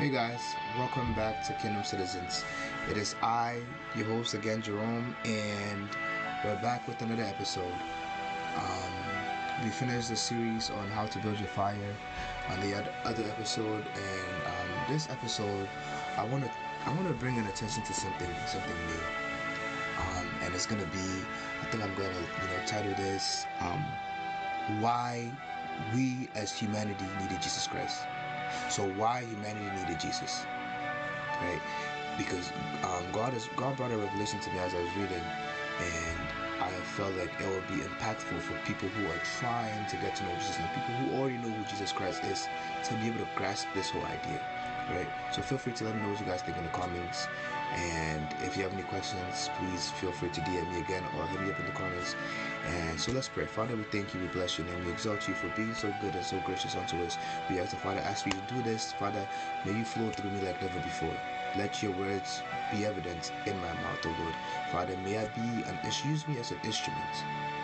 Hey guys, welcome back to Kingdom Citizens. It is I, your host again, Jerome, and we're back with another episode. Um, we finished the series on how to build your fire on the other, episode, and um, this episode, I want to I want to bring an attention to something something new. Um, and it's gonna be, I think I'm gonna you know title this um, why we as humanity needed Jesus Christ. So why humanity needed Jesus, right? Because um, God is God brought a revelation to me as I was reading, and I felt like it would be impactful for people who are trying to get to know Jesus and people who already know who Jesus Christ is to be able to grasp this whole idea, right? So feel free to let me know what you guys think in the comments. And if you have any questions, please feel free to DM me again or hit me up in the comments. And so let's pray. Father, we thank you, we bless your name, we exalt you for being so good and so gracious unto us. We ask the Father, ask you to do this, Father, may you flow through me like never before. Let your words be evident in my mouth, O Lord. Father, may I be and use me as an instrument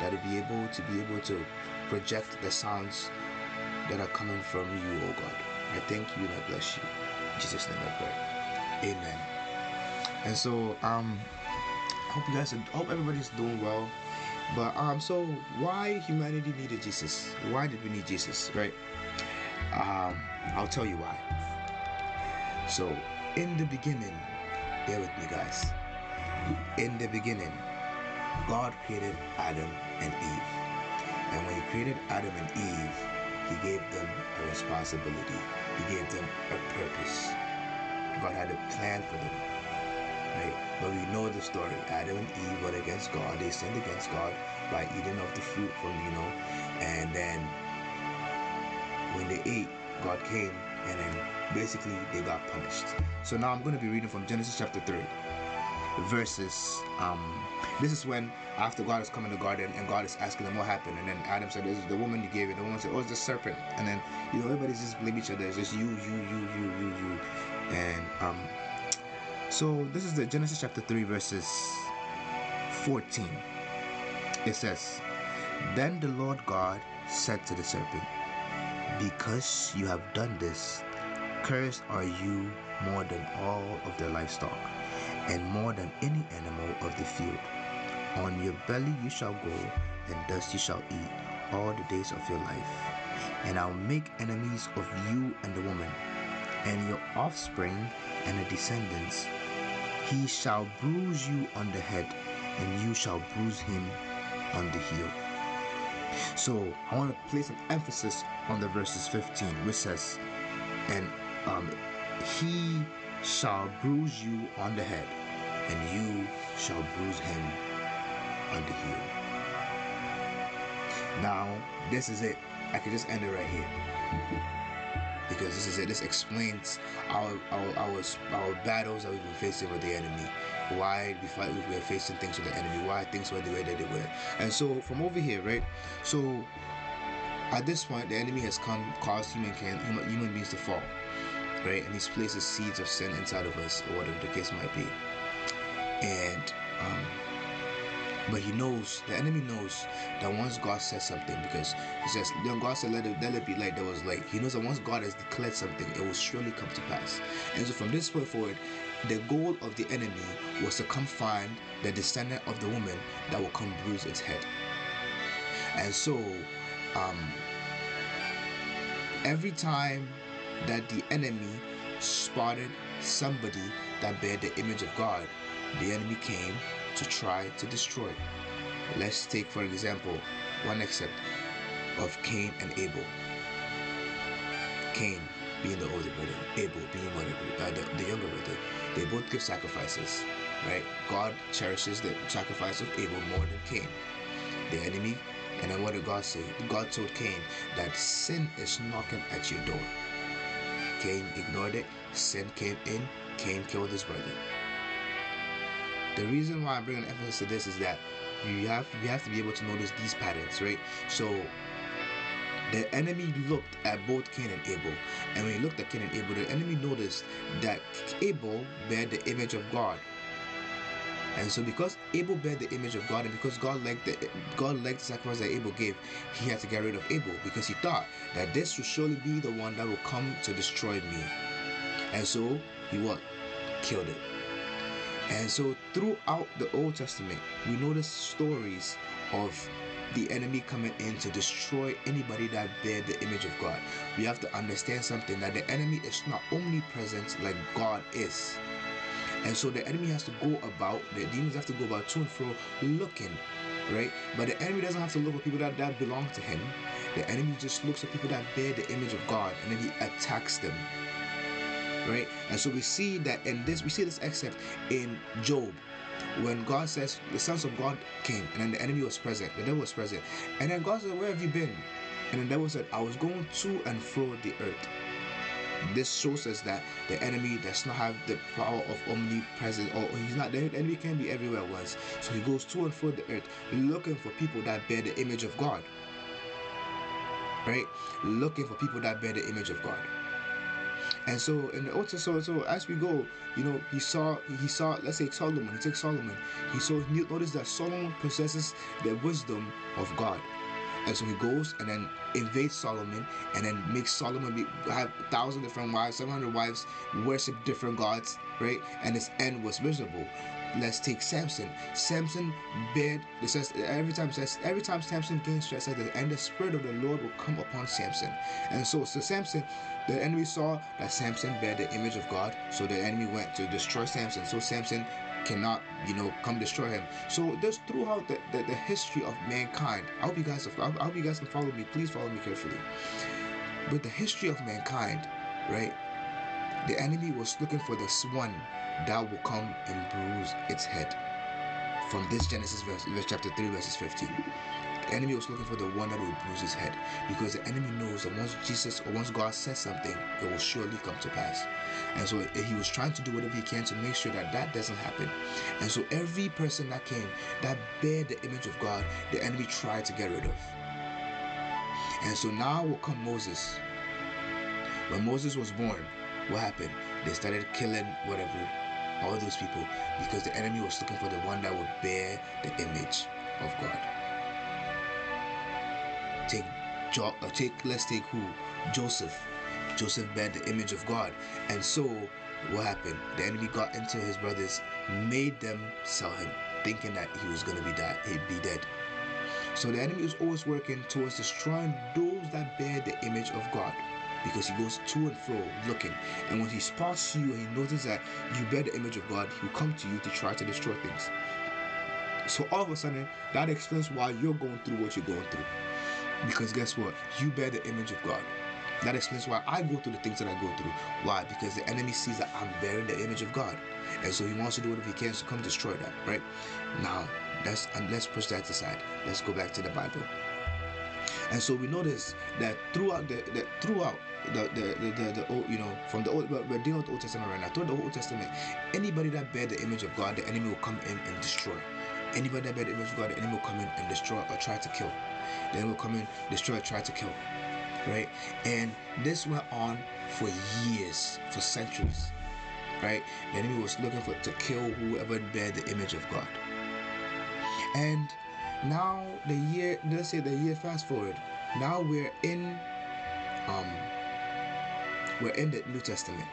that will be able to be able to project the sounds that are coming from you, O God. I thank you and I bless you. Jesus' name I pray. Amen. And so, um, I hope you guys, are, hope everybody's doing well. But um, so why humanity needed Jesus? Why did we need Jesus? Right? Um, I'll tell you why. So, in the beginning, bear with me, guys. In the beginning, God created Adam and Eve, and when He created Adam and Eve, He gave them a responsibility. He gave them a purpose. God had a plan for them right? But we know the story. Adam and Eve went against God. They sinned against God by eating of the fruit from, you know, and then when they ate, God came and then basically they got punished. So now I'm going to be reading from Genesis chapter 3 verses um this is when after God has come in the garden and God is asking them what happened and then Adam said this is the woman you gave it. The woman said oh it's the serpent. And then you know everybody's just blame each other. It's just you you you you you you. And um so this is the Genesis chapter 3 verses 14. It says, Then the Lord God said to the serpent, Because you have done this, cursed are you more than all of the livestock, and more than any animal of the field. On your belly you shall go, and dust you shall eat all the days of your life. And I'll make enemies of you and the woman, and your offspring and the descendants he shall bruise you on the head, and you shall bruise him on the heel. So I want to place an emphasis on the verses 15, which says, And um, he shall bruise you on the head, and you shall bruise him on the heel. Now, this is it. I can just end it right here because this is it. This explains our our our, our battles that we've been facing with the enemy. Why we fight, we were facing things with the enemy. Why things were the way that they were. And so from over here, right? So at this point, the enemy has come, caused human can human, human beings to fall, right? And he's placed the seeds of sin inside of us, or whatever the case might be. And um, but he knows, the enemy knows that once God says something, because he says, then God said, let it, let it be light, there was light. He knows that once God has declared something, it will surely come to pass. And so from this point forward, the goal of the enemy was to come find the descendant of the woman that will come bruise its head. And so, um, every time that the enemy spotted somebody that bear the image of God, the enemy came to try to destroy. Let's take, for example, one excerpt of Cain and Abel. Cain being the older brother, Abel being whatever, uh, the, the younger brother. They both give sacrifices, right? God cherishes the sacrifice of Abel more than Cain. The enemy, and then what did God say? God told Cain that sin is knocking at your door. Cain ignored it, sin came in, Cain killed his brother. The reason why I'm bringing emphasis to this is that you have you have to be able to notice these patterns, right? So the enemy looked at both Cain and Abel, and when he looked at Cain and Abel, the enemy noticed that Abel bear the image of God. And so because Abel bear the image of God and because God liked the God liked the sacrifice that Abel gave, he had to get rid of Abel because he thought that this will surely be the one that will come to destroy me. And so he what? Killed it. And so throughout the Old Testament, we notice stories of the enemy coming in to destroy anybody that bear the image of God. We have to understand something that the enemy is not omnipresent like God is. And so the enemy has to go about, the demons have to go about to and fro looking, right? But the enemy doesn't have to look for people that, that belong to him. The enemy just looks at people that bear the image of God and then he attacks them. Right? And so we see that in this, we see this except in Job when God says the sons of God came and then the enemy was present, the devil was present. And then God said, Where have you been? And the devil said, I was going to and fro the earth. This shows us that the enemy does not have the power of omnipresence, or he's not there, the enemy can be everywhere once. So he goes to and fro the earth looking for people that bear the image of God. Right? Looking for people that bear the image of God. And so in the Old Testament, so, so as we go, you know, he saw he saw let's say Solomon, he takes Solomon. He saw he noticed that Solomon possesses the wisdom of God. And so he goes and then invades Solomon and then makes Solomon be, have thousand different wives, seven hundred wives, worship different gods, right? And his end was miserable. Let's take Samson. Samson bed. It says every time says every time Samson gains stress, and the spirit of the Lord will come upon Samson. And so, so Samson, the enemy saw that Samson bear the image of God, so the enemy went to destroy Samson. So Samson cannot, you know, come destroy him. So just throughout the, the, the history of mankind, I hope you guys, I hope you guys can follow me. Please follow me carefully. With the history of mankind, right? The enemy was looking for this one that will come and bruise its head. From this Genesis verse, verse chapter 3, verses 15. The enemy was looking for the one that would bruise his head because the enemy knows that once Jesus or once God says something, it will surely come to pass. And so eh, he was trying to do whatever he can to make sure that that doesn't happen. And so every person that came that bear the image of God, the enemy tried to get rid of. And so now will come Moses. When Moses was born, what happened? They started killing whatever all those people because the enemy was looking for the one that would bear the image of God. Take, jo- uh, take let's take who Joseph. Joseph bear the image of God, and so what happened? The enemy got into his brothers, made them sell him, thinking that he was going to be dead. He'd be dead. So the enemy is always working towards destroying those that bear the image of God because he goes to and fro looking. And when he spots you and he notices that you bear the image of God, he'll come to you to try to destroy things. So all of a sudden, that explains why you're going through what you're going through. Because guess what? You bear the image of God. That explains why I go through the things that I go through. Why? Because the enemy sees that I'm bearing the image of God. And so he wants to do whatever he can to come destroy that, right? Now, that's and let's push that aside. Let's go back to the Bible. And so we notice that throughout the, the throughout the the, the the, the old, you know from the old we're dealing with the Old Testament right now. Throughout the Old Testament, anybody that bear the image of God, the enemy will come in and destroy. Anybody that bear the image of God, the enemy will come in and destroy or try to kill. The enemy will come in, destroy, try to kill. Right? And this went on for years, for centuries. Right? The enemy was looking for to kill whoever bear the image of God. And now the year let's say the year fast forward now we're in um we're in the new testament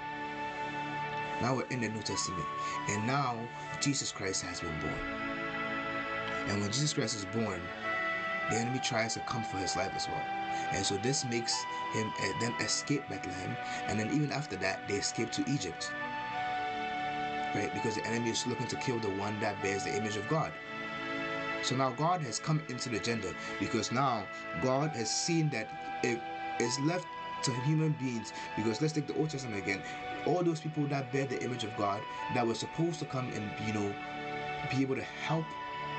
now we're in the new testament and now jesus christ has been born and when jesus christ is born the enemy tries to come for his life as well. And so this makes him uh, then escape bethlehem. And then even after that they escape to egypt. Right? Because the enemy is looking to kill the one that bears the image of god. So now God has come into the agenda because now God has seen that it is left to human beings. Because let's take the Old Testament again. All those people that bear the image of God that were supposed to come and you know be able to help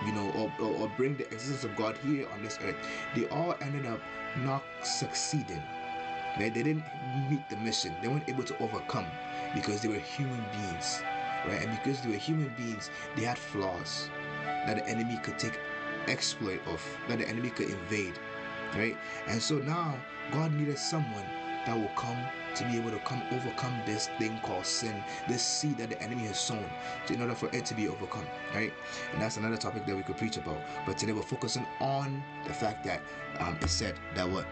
you know or, or, or bring the existence of God here on this earth, they all ended up not succeeding. Right? They didn't meet the mission. They weren't able to overcome because they were human beings. Right? And because they were human beings, they had flaws that the enemy could take exploit of, that the enemy could invade, right? And so now God needed someone that will come to be able to come overcome this thing called sin, this seed that the enemy has sown, in order for it to be overcome, right? And that's another topic that we could preach about. But today we're focusing on the fact that um, it said that what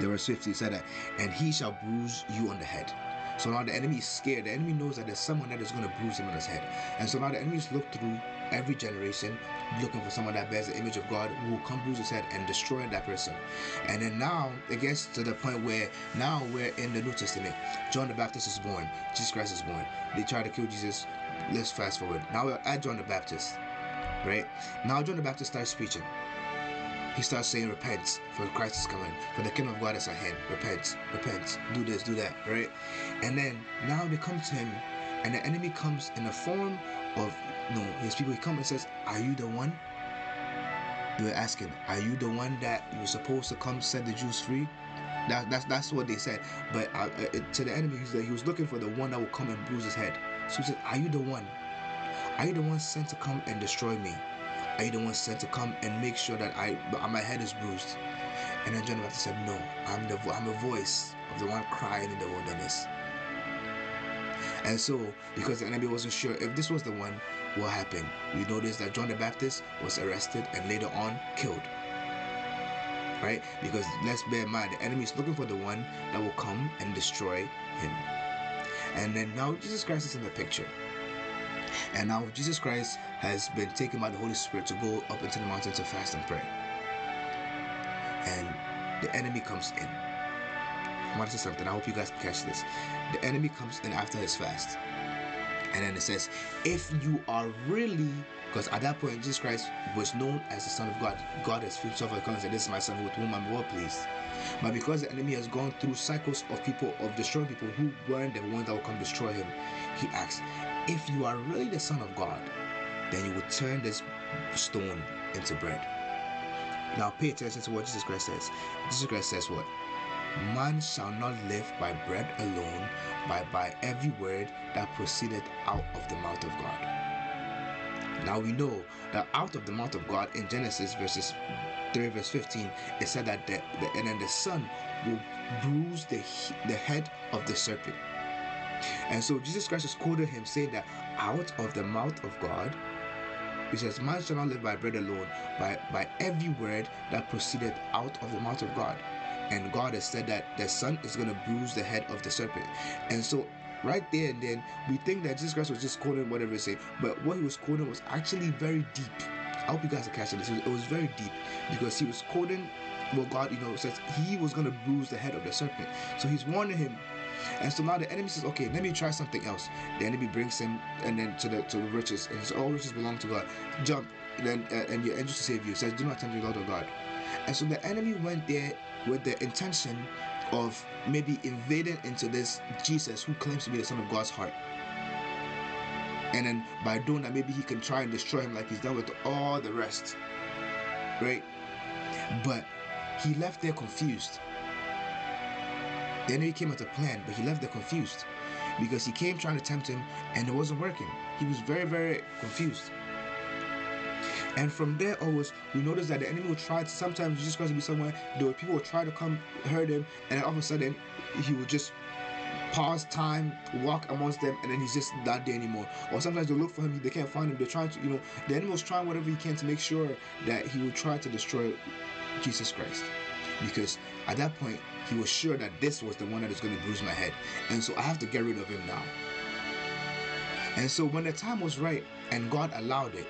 the verse 50 said that, and he shall bruise you on the head. So now the enemy is scared. The enemy knows that there's someone that is going to bruise him on his head. And so now the enemies look through every generation looking for someone that bears the image of God who will come bruise his head and destroy that person. And then now it gets to the point where now we're in the New Testament. John the Baptist is born. Jesus Christ is born. They try to kill Jesus. Let's fast forward. Now we're at John the Baptist. Right? Now John the Baptist starts preaching he starts saying, Repent, for Christ is coming, for the kingdom of God is at hand. Repent, repent, do this, do that, right? And then now they come to him, and the enemy comes in the form of know, his people. He comes and says, Are you the one? They were asking, Are you the one that were supposed to come set the Jews free? That, that's that's what they said. But uh, uh, to the enemy, he, he was looking for the one that would come and bruise his head. So he said, Are you the one? Are you the one sent to come and destroy me? Are you the one sent to come and make sure that I my head is bruised? And then John the Baptist said, No, I'm the I'm the voice of the one crying in the wilderness. And so, because the enemy wasn't sure if this was the one, what happened? We noticed that John the Baptist was arrested and later on killed. Right? Because let's bear in mind, the enemy is looking for the one that will come and destroy him. And then now Jesus Christ is in the picture. And now Jesus Christ has been taken by the Holy Spirit to go up into the mountain to fast and pray. And the enemy comes in. I want to say something. I hope you guys catch this. The enemy comes in after his fast. And then it says, if you are really, because at that point Jesus Christ was known as the Son of God. God has himself come and said, This is my son with whom I'm well pleased. But because the enemy has gone through cycles of people, of destroying people who weren't the ones that will come destroy him, he asks, if you are really the Son of God, then you will turn this stone into bread. Now pay attention to what Jesus Christ says. Jesus Christ says what? Man shall not live by bread alone, but by every word that proceedeth out of the mouth of God. Now we know that out of the mouth of God in Genesis verses 3 verse 15, it said that the, the and then the son will bruise the, the head of the serpent. And so Jesus Christ is quoting him saying that out of the mouth of God, he says, Man shall not live by bread alone, by, by every word that proceeded out of the mouth of God. And God has said that the Son is going to bruise the head of the serpent. And so right there and then we think that Jesus Christ was just quoting whatever he said, but what he was quoting was actually very deep. I hope you guys are catching this. It was very deep because he was quoting what God, you know, says he was going to bruise the head of the serpent. So he's warning him and so now the enemy says, okay, let me try something else. The enemy brings him and then to the to the riches, and all riches belong to God. Jump, and then uh, and your angel to save you. says, do not tempt the Lord of God. And so the enemy went there with the intention of maybe invading into this Jesus who claims to be the Son of God's heart. And then by doing that, maybe he can try and destroy him like he's done with all the rest. Right? But he left there confused then he came with a plan, but he left there confused because he came trying to tempt him and it wasn't working. He was very, very confused. And from there always, we noticed that the enemy will try to sometimes Jesus Christ would be somewhere, were people will try to come hurt him, and then all of a sudden he will just pause time, walk amongst them, and then he's just not there anymore. Or sometimes they look for him, they can't find him. They're trying to, you know, the was trying whatever he can to make sure that he will try to destroy Jesus Christ. Because at that point, he was sure that this was the one that is going to bruise my head. And so I have to get rid of him now. And so when the time was right and God allowed it,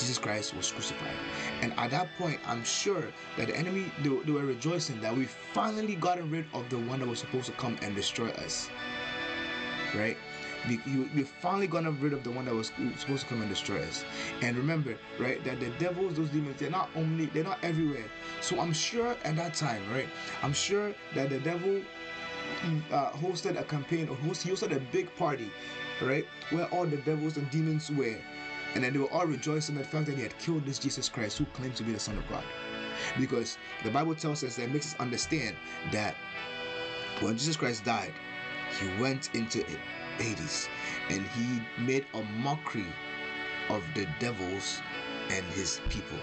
Jesus Christ was crucified. And at that point, I'm sure that the enemy, they, they were rejoicing that we finally gotten rid of the one that was supposed to come and destroy us. Right? we, we finally gotten rid of the one that was supposed to come and destroy us. And remember, right, that the devils, those demons, they're not only, they're not everywhere. So I'm sure at that time, right, I'm sure that the devil uh, hosted a campaign or host, he hosted a big party, right, where all the devils and demons were. And then they were all rejoicing at the fact that he had killed this Jesus Christ who claimed to be the Son of God. Because the Bible tells us that makes us understand that when Jesus Christ died, he went into Hades, and he made a mockery of the devils and his people.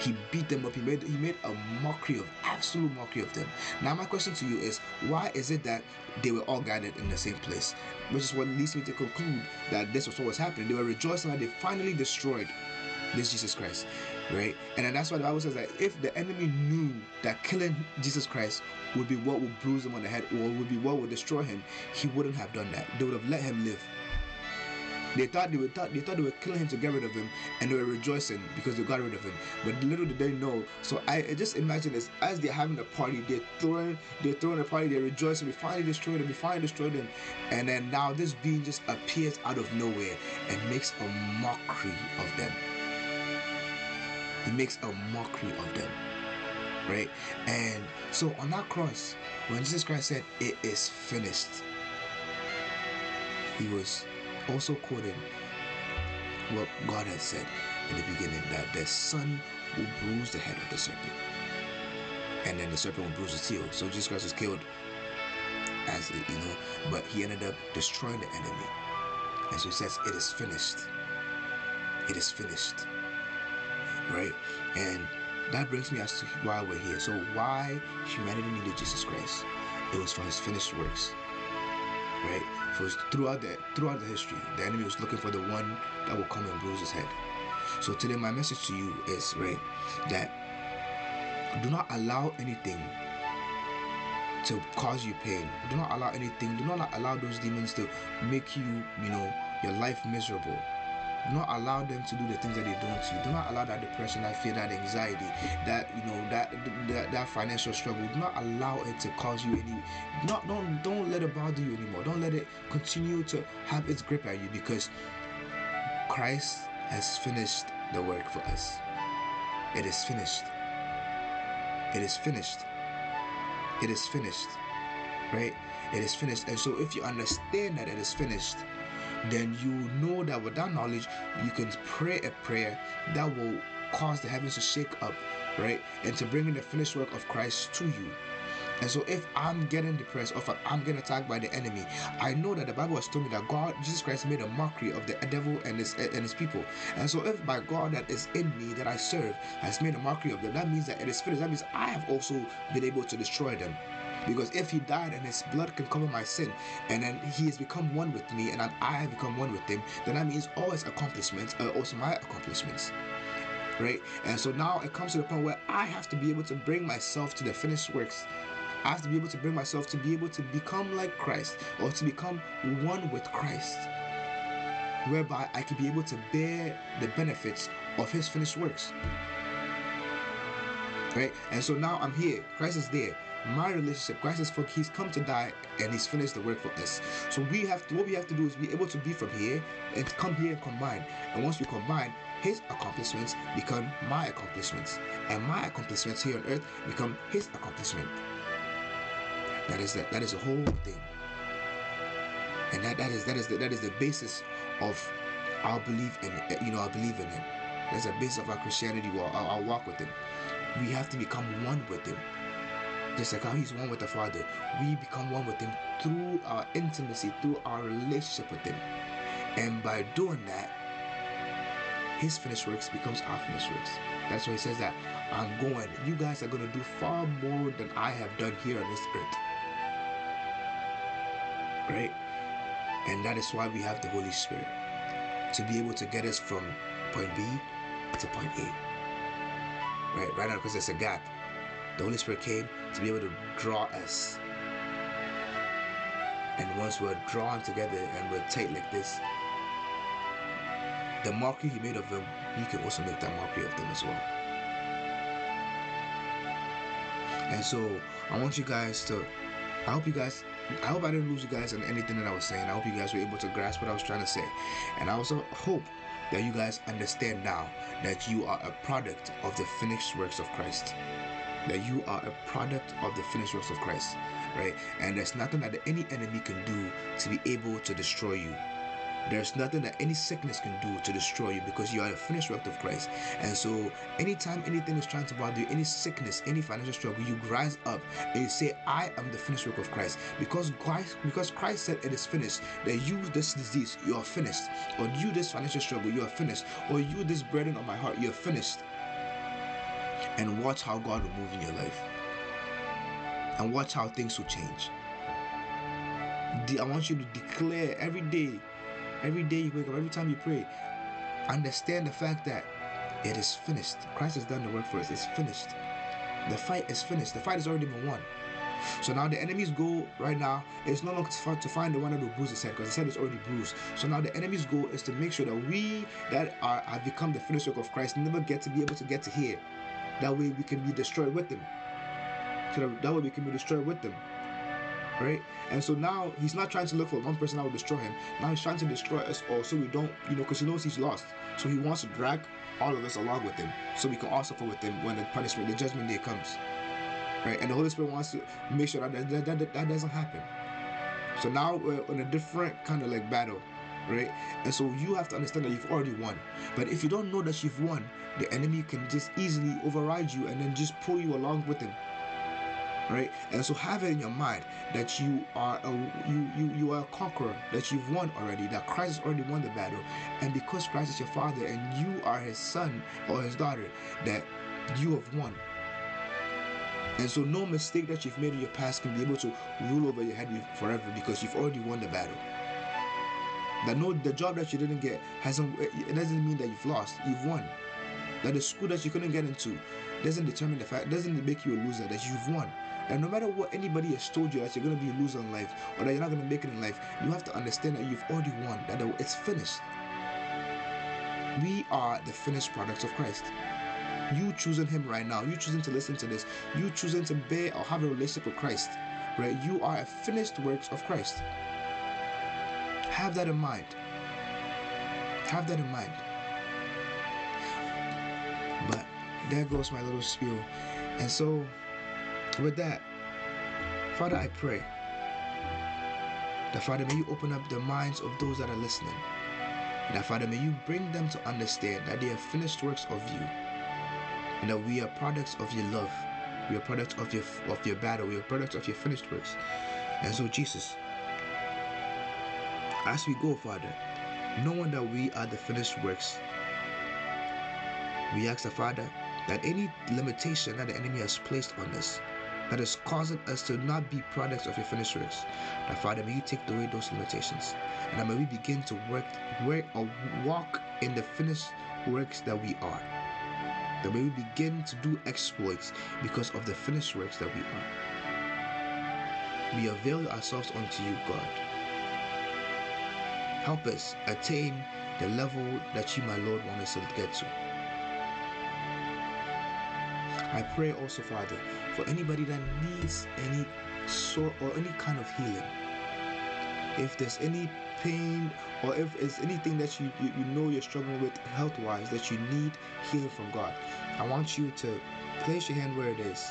He beat them up. He made he made a mockery of absolute mockery of them. Now my question to you is why is it that they were all gathered in the same place? Which is what leads me to conclude that this was what was happening. They were rejoicing that they finally destroyed this Jesus Christ. right? And then that's why the Bible says that if the enemy knew that killing Jesus Christ would be what would bruise him on the head or would be what would destroy him, he wouldn't have done that. They would have let him live. They thought they, would thought they thought they were killing him to get rid of him, and they were rejoicing because they got rid of him. But little did they know. So I, I just imagine this as they're having a party, they're throwing they're throwing a party, they're rejoicing. We finally destroyed him. We finally destroyed him, and then now this being just appears out of nowhere and makes a mockery of them. He makes a mockery of them, right? And so on that cross, when Jesus Christ said, "It is finished," he was also quoted what God had said in the beginning that the Son will bruise the head of the serpent, and then the serpent will bruise his heel. So Jesus Christ was killed as you know, but he ended up destroying the enemy. And so he says, It is finished. It is finished. Right? And that brings me as to why we're here. So why humanity needed Jesus Christ? It was for his finished works. Right? For throughout the throughout the history, the enemy was looking for the one that will come and bruise his head. So today my message to you is right that do not allow anything to cause you pain. Do not allow anything, do not allow those demons to make you, you know, your life miserable. Do not allow them to do the things that they don't to you. Do not allow that depression, that fear, that anxiety, that you know, that that, that financial struggle. Do not allow it to cause you any. Not don't don't let it bother you anymore. Don't let it continue to have its grip at you because Christ has finished the work for us. It is finished. It is finished. It is finished. Right? It is finished. And so if you understand that it is finished, then you know that with that knowledge, you can pray a prayer that will cause the heavens to shake up, right? And to bring in the finished work of Christ to you. And so if I'm getting depressed or if I'm getting attacked by the enemy, I know that the Bible has told me that God, Jesus Christ, made a mockery of the devil and his and his people. And so if my God that is in me that I serve has made a mockery of them, that means that it is finished. That means I have also been able to destroy them. Because if he died and his blood can cover my sin, and then he has become one with me, and I have become one with him, then that means all his accomplishments are also my accomplishments. Right? And so now it comes to the point where I have to be able to bring myself to the finished works. I have to be able to bring myself to be able to become like Christ or to become one with Christ, whereby I can be able to bear the benefits of his finished works. Right? And so now I'm here. Christ is there my relationship. Christ is for He's come to die and He's finished the work for us. So we have to what we have to do is be able to be from here and come here and combine. And once we combine, His accomplishments become my accomplishments, and my accomplishments here on earth become His accomplishment. That is that. That is the whole thing. And that, that is that is the, that is the basis of our belief in you know our belief in Him. That's the basis of our Christianity, our, our walk with Him. We have to become one with Him. Just like how He's one with the Father, we become one with Him through our intimacy, through our relationship with Him. And by doing that, His finished works becomes our finished works. That's why He says that I'm going. You guys are going to do far more than I have done here on this earth. Right? And that is why we have the Holy Spirit to be able to get us from point B to point A. Right? Right now, because there's a gap. The Holy Spirit came to be able to draw us. And once we're drawn together and we're tight like this, the mockery he made of them, you can also make that mockery of them as well. And so I want you guys to, I hope you guys, I hope I didn't lose you guys on anything that I was saying. I hope you guys were able to grasp what I was trying to say. And I also hope that you guys understand now that you are a product of the finished works of Christ that you are a product of the finished works of Christ, right? And there's nothing that any enemy can do to be able to destroy you. There's nothing that any sickness can do to destroy you because you are the finished work of Christ. And so, anytime anything is trying to bother you, any sickness, any financial struggle, you rise up and you say, "I am the finished work of Christ." Because Christ, because Christ said it is finished. That you this disease, you are finished. Or you this financial struggle, you are finished. Or you this burden on my heart, you are finished and watch how God will move in your life. And watch how things will change. I want you to declare every day, every day you wake up, every time you pray, understand the fact that It is finished. Christ has done the work for us. It's finished. The fight is finished. The fight has already been won. So now the enemy's goal right now is no longer to find the one that will bruise his head because his head is already bruised. So now the enemy's goal is to make sure that we that are have become the finished work of Christ never get to be able to get to here. That way we can be destroyed with them. So that, way we can be destroyed with them. Right? And so now he's not trying to look for one person that will destroy him. Now he's trying to destroy us all so we don't, you know, because he knows he's lost. So he wants to drag all of us along with him so we can all suffer with him when the punishment, the judgment day comes. Right? And the Holy Spirit wants to make sure that that, that, that, that doesn't happen. So now we're in a different kind of like battle. Right? And so you have to understand that you've already won. But if you don't know that you've won, the enemy can just easily override you and then just pull you along with him right and so have it in your mind that you are a you you you are a conqueror that you've won already that christ has already won the battle and because christ is your father and you are his son or his daughter that you have won and so no mistake that you've made in your past can be able to rule over your head forever because you've already won the battle that no the job that you didn't get hasn't it doesn't mean that you've lost you've won that the school that you couldn't get into doesn't determine the fact doesn't make you a loser that you've won and no matter what anybody has told you that you're going to be a loser in life or that you're not going to make it in life, you have to understand that you've already won, that it's finished. We are the finished products of Christ. You choosing Him right now, you choosing to listen to this, you choosing to bear or have a relationship with Christ, right? You are a finished works of Christ. Have that in mind. Have that in mind. But there goes my little spiel. And so with that, Father, I pray that, Father, may you open up the minds of those that are listening. And that, Father, may you bring them to understand that they are finished works of you and that we are products of your love. We are products of your of your battle. We are products of your finished works. And so, Jesus, as we go, Father, knowing that we are the finished works, we ask the Father that any limitation that the enemy has placed on us, that is causing us to not be products of your finished works. That Father, may you take away those limitations. And that may we begin to work, work or walk in the finished works that we are. That may we begin to do exploits because of the finished works that we are. We avail ourselves unto you, God. Help us attain the level that you, my Lord, want us to get to. I pray also, Father, for anybody that needs any sort or any kind of healing. If there's any pain or if it's anything that you, you, you know you're struggling with health wise that you need healing from God, I want you to place your hand where it is.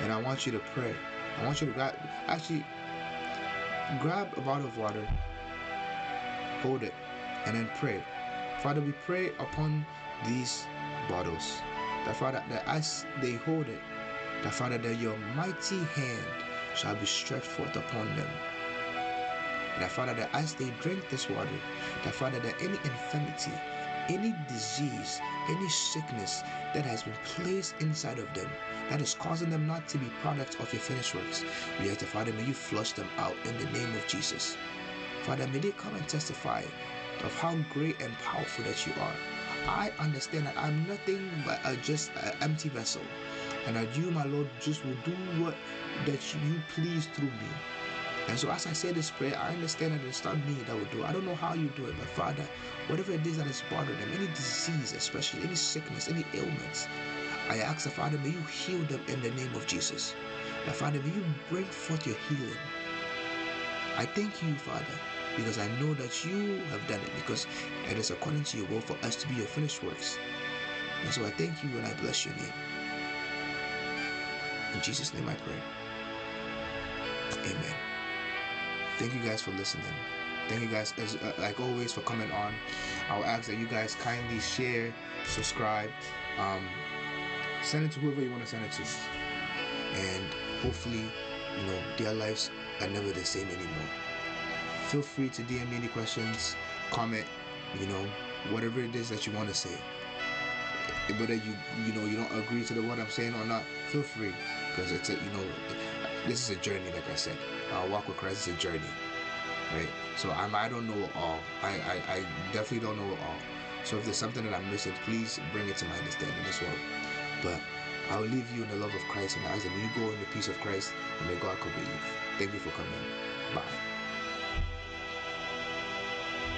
And I want you to pray. I want you to actually, grab a bottle of water, hold it, and then pray. Father, we pray upon these bottles that Father, that as they hold it, that Father, that your mighty hand shall be stretched forth upon them. That Father, that as they drink this water, that Father, that any infirmity, any disease, any sickness that has been placed inside of them that is causing them not to be products of your finished works, we ask the Father, may you flush them out in the name of Jesus. Father, may they come and testify of how great and powerful that you are. I understand that I'm nothing but a, just an empty vessel, and that you, my Lord, just will do what that you please through me. And so, as I say this prayer, I understand that it's not me that will do it. I don't know how you do it, but Father, whatever it is that is bothering them, any disease, especially any sickness, any ailments, I ask the Father, may you heal them in the name of Jesus. That Father, may you bring forth your healing. I thank you, Father, because I know that you have done it because it is according to your will for us to be your finished works. And so I thank you and I bless your name. In Jesus' name I pray. Amen. Thank you guys for listening. Thank you guys, as, uh, like always, for coming on. I'll ask that you guys kindly share, subscribe, um, send it to whoever you want to send it to. And hopefully, you know, their lives are never the same anymore feel free to DM me any questions, comment, you know, whatever it is that you want to say. Whether you you know you don't agree to the what I'm saying or not, feel free because it's a you know this is a journey. Like I said, our walk with Christ is a journey, right? So I'm I don't know all. I I, I definitely don't know all, So if there's something that I'm missing, please bring it to my understanding as well. But I will leave you in the love of Christ and I ask that you go in the peace of Christ, and may God cover you. Thank you for coming. Bye.